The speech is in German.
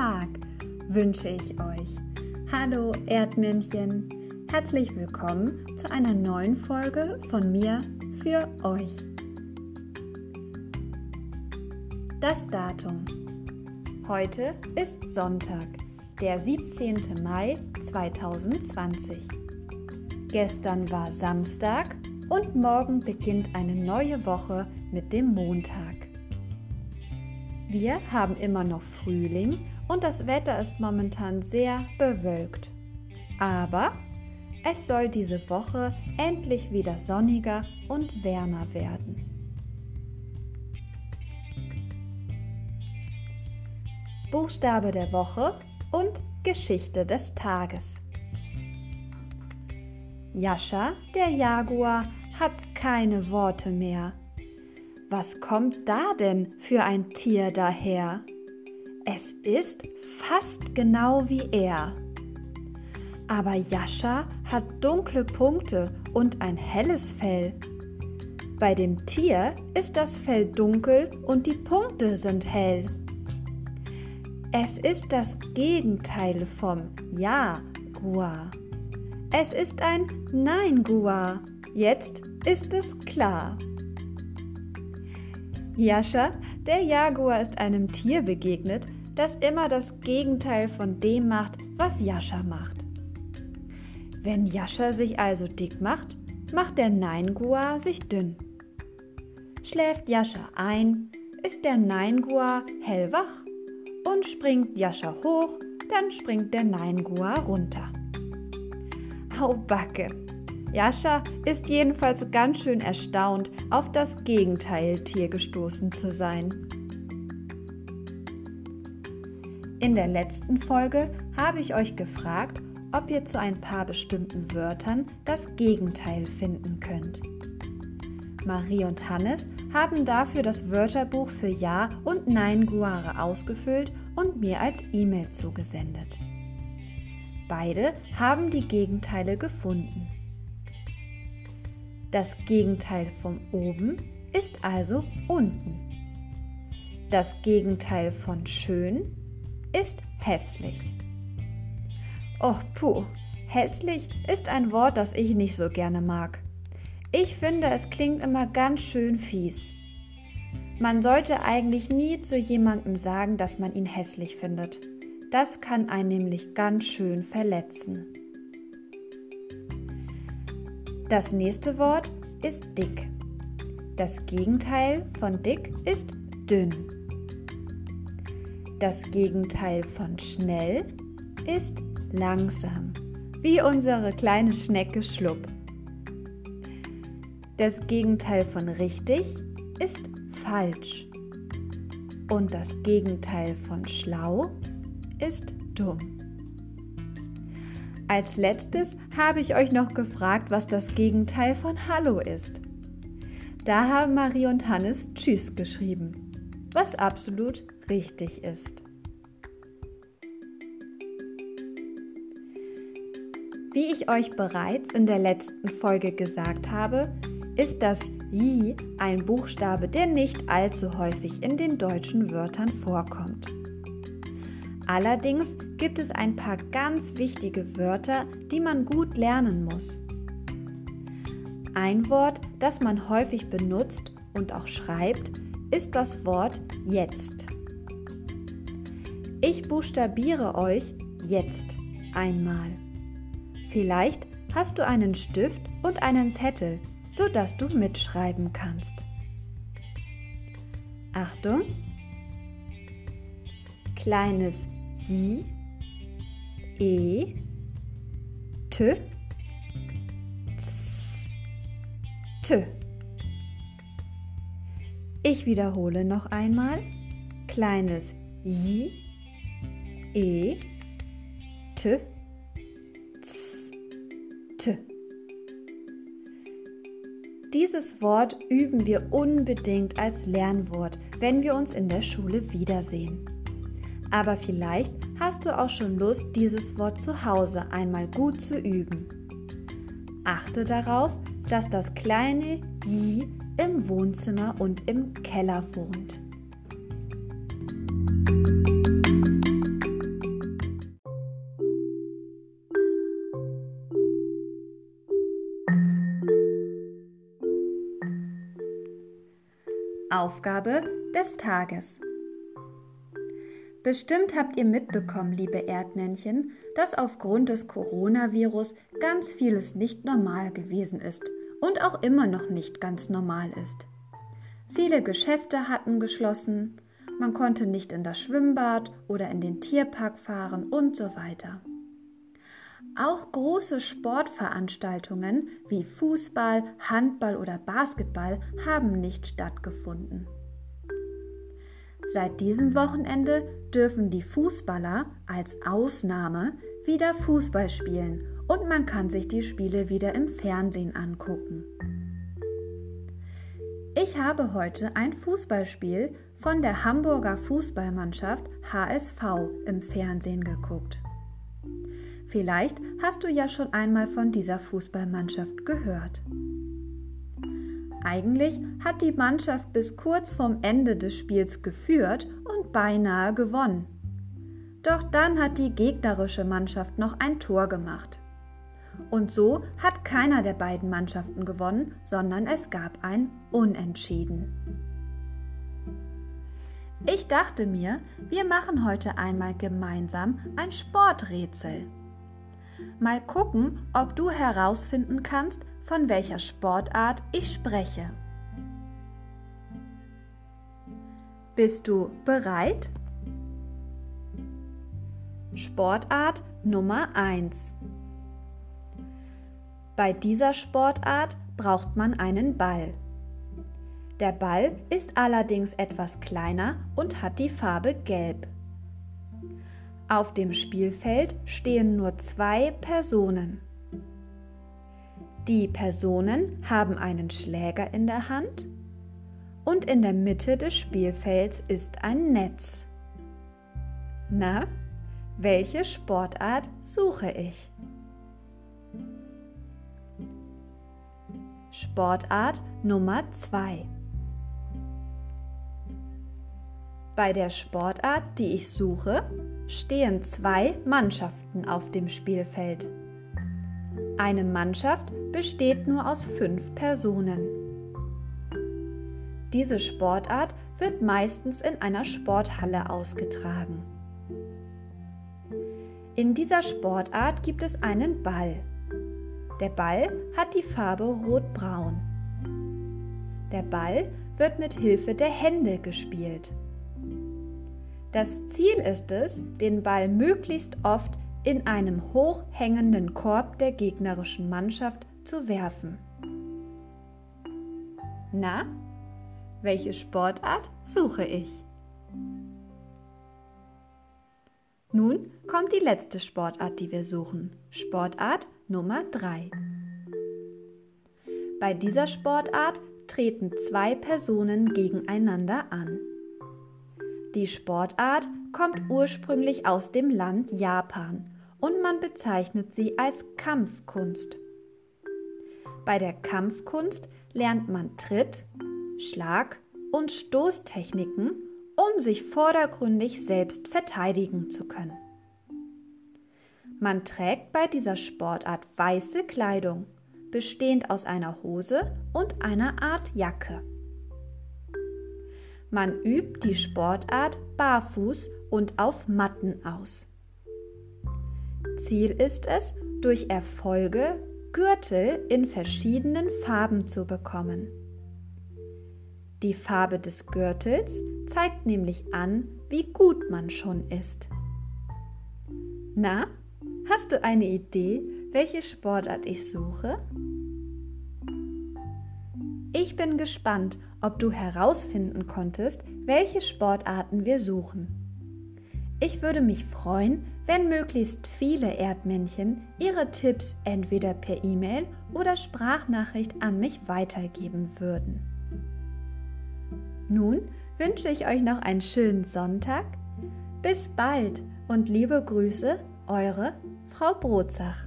Tag wünsche ich euch. Hallo Erdmännchen, herzlich willkommen zu einer neuen Folge von mir für euch. Das Datum. Heute ist Sonntag, der 17. Mai 2020. Gestern war Samstag und morgen beginnt eine neue Woche mit dem Montag. Wir haben immer noch Frühling und das Wetter ist momentan sehr bewölkt. Aber es soll diese Woche endlich wieder sonniger und wärmer werden. Buchstabe der Woche und Geschichte des Tages. Jascha, der Jaguar, hat keine Worte mehr. Was kommt da denn für ein Tier daher? Es ist fast genau wie er. Aber Jascha hat dunkle Punkte und ein helles Fell. Bei dem Tier ist das Fell dunkel und die Punkte sind hell. Es ist das Gegenteil vom Ja-Gua. Es ist ein Nein-Gua. Jetzt ist es klar. Jascha, der Jaguar, ist einem Tier begegnet, das immer das Gegenteil von dem macht, was Jascha macht. Wenn Jascha sich also dick macht, macht der Neingua sich dünn. Schläft Jascha ein, ist der Neingua hellwach und springt Jascha hoch, dann springt der Neingua runter. Au Backe, Jascha ist jedenfalls ganz schön erstaunt, auf das Gegenteiltier gestoßen zu sein. In der letzten Folge habe ich euch gefragt, ob ihr zu ein paar bestimmten Wörtern das Gegenteil finden könnt. Marie und Hannes haben dafür das Wörterbuch für Ja und Nein Guare ausgefüllt und mir als E-Mail zugesendet. Beide haben die Gegenteile gefunden. Das Gegenteil von oben ist also unten. Das Gegenteil von schön ist hässlich. Oh puh, hässlich ist ein Wort, das ich nicht so gerne mag. Ich finde, es klingt immer ganz schön fies. Man sollte eigentlich nie zu jemandem sagen, dass man ihn hässlich findet. Das kann einen nämlich ganz schön verletzen. Das nächste Wort ist dick. Das Gegenteil von dick ist dünn. Das Gegenteil von schnell ist langsam, wie unsere kleine Schnecke Schlupp. Das Gegenteil von richtig ist falsch. Und das Gegenteil von schlau ist dumm. Als letztes habe ich euch noch gefragt, was das Gegenteil von Hallo ist. Da haben Marie und Hannes Tschüss geschrieben, was absolut richtig ist. Wie ich euch bereits in der letzten Folge gesagt habe, ist das Yi ein Buchstabe, der nicht allzu häufig in den deutschen Wörtern vorkommt. Allerdings gibt es ein paar ganz wichtige Wörter, die man gut lernen muss. Ein Wort, das man häufig benutzt und auch schreibt, ist das Wort jetzt. Ich buchstabiere euch jetzt einmal. Vielleicht hast du einen Stift und einen Zettel, sodass du mitschreiben kannst. Achtung! Kleines J, E, T, Z, T. Ich wiederhole noch einmal. Kleines J, E, T, Z, T. Dieses Wort üben wir unbedingt als Lernwort, wenn wir uns in der Schule wiedersehen aber vielleicht hast du auch schon Lust, dieses Wort zu Hause einmal gut zu üben. Achte darauf, dass das kleine J im Wohnzimmer und im Keller wohnt. Aufgabe des Tages. Bestimmt habt ihr mitbekommen, liebe Erdmännchen, dass aufgrund des Coronavirus ganz vieles nicht normal gewesen ist und auch immer noch nicht ganz normal ist. Viele Geschäfte hatten geschlossen, man konnte nicht in das Schwimmbad oder in den Tierpark fahren und so weiter. Auch große Sportveranstaltungen wie Fußball, Handball oder Basketball haben nicht stattgefunden. Seit diesem Wochenende dürfen die Fußballer als Ausnahme wieder Fußball spielen und man kann sich die Spiele wieder im Fernsehen angucken. Ich habe heute ein Fußballspiel von der Hamburger Fußballmannschaft HSV im Fernsehen geguckt. Vielleicht hast du ja schon einmal von dieser Fußballmannschaft gehört. Eigentlich hat die Mannschaft bis kurz vorm Ende des Spiels geführt und beinahe gewonnen. Doch dann hat die gegnerische Mannschaft noch ein Tor gemacht. Und so hat keiner der beiden Mannschaften gewonnen, sondern es gab ein Unentschieden. Ich dachte mir, wir machen heute einmal gemeinsam ein Sporträtsel. Mal gucken, ob du herausfinden kannst, von welcher Sportart ich spreche. Bist du bereit? Sportart Nummer 1. Bei dieser Sportart braucht man einen Ball. Der Ball ist allerdings etwas kleiner und hat die Farbe Gelb. Auf dem Spielfeld stehen nur zwei Personen. Die Personen haben einen Schläger in der Hand und in der Mitte des Spielfelds ist ein Netz. Na, welche Sportart suche ich? Sportart Nummer 2 Bei der Sportart, die ich suche, stehen zwei Mannschaften auf dem Spielfeld. Eine Mannschaft besteht nur aus fünf Personen. Diese Sportart wird meistens in einer Sporthalle ausgetragen. In dieser Sportart gibt es einen Ball. Der Ball hat die Farbe rot-braun. Der Ball wird mit Hilfe der Hände gespielt. Das Ziel ist es, den Ball möglichst oft in einem hochhängenden Korb der gegnerischen Mannschaft zu werfen. Na, welche Sportart suche ich? Nun kommt die letzte Sportart, die wir suchen. Sportart Nummer 3. Bei dieser Sportart treten zwei Personen gegeneinander an. Die Sportart kommt ursprünglich aus dem Land Japan und man bezeichnet sie als Kampfkunst. Bei der Kampfkunst lernt man Tritt, Schlag und Stoßtechniken, um sich vordergründig selbst verteidigen zu können. Man trägt bei dieser Sportart weiße Kleidung, bestehend aus einer Hose und einer Art Jacke. Man übt die Sportart barfuß und auf Matten aus. Ziel ist es, durch Erfolge Gürtel in verschiedenen Farben zu bekommen. Die Farbe des Gürtels zeigt nämlich an, wie gut man schon ist. Na, hast du eine Idee, welche Sportart ich suche? Ich bin gespannt, ob du herausfinden konntest, welche Sportarten wir suchen. Ich würde mich freuen, wenn möglichst viele Erdmännchen ihre Tipps entweder per E-Mail oder Sprachnachricht an mich weitergeben würden. Nun wünsche ich euch noch einen schönen Sonntag. Bis bald und liebe Grüße, eure Frau Brotzach.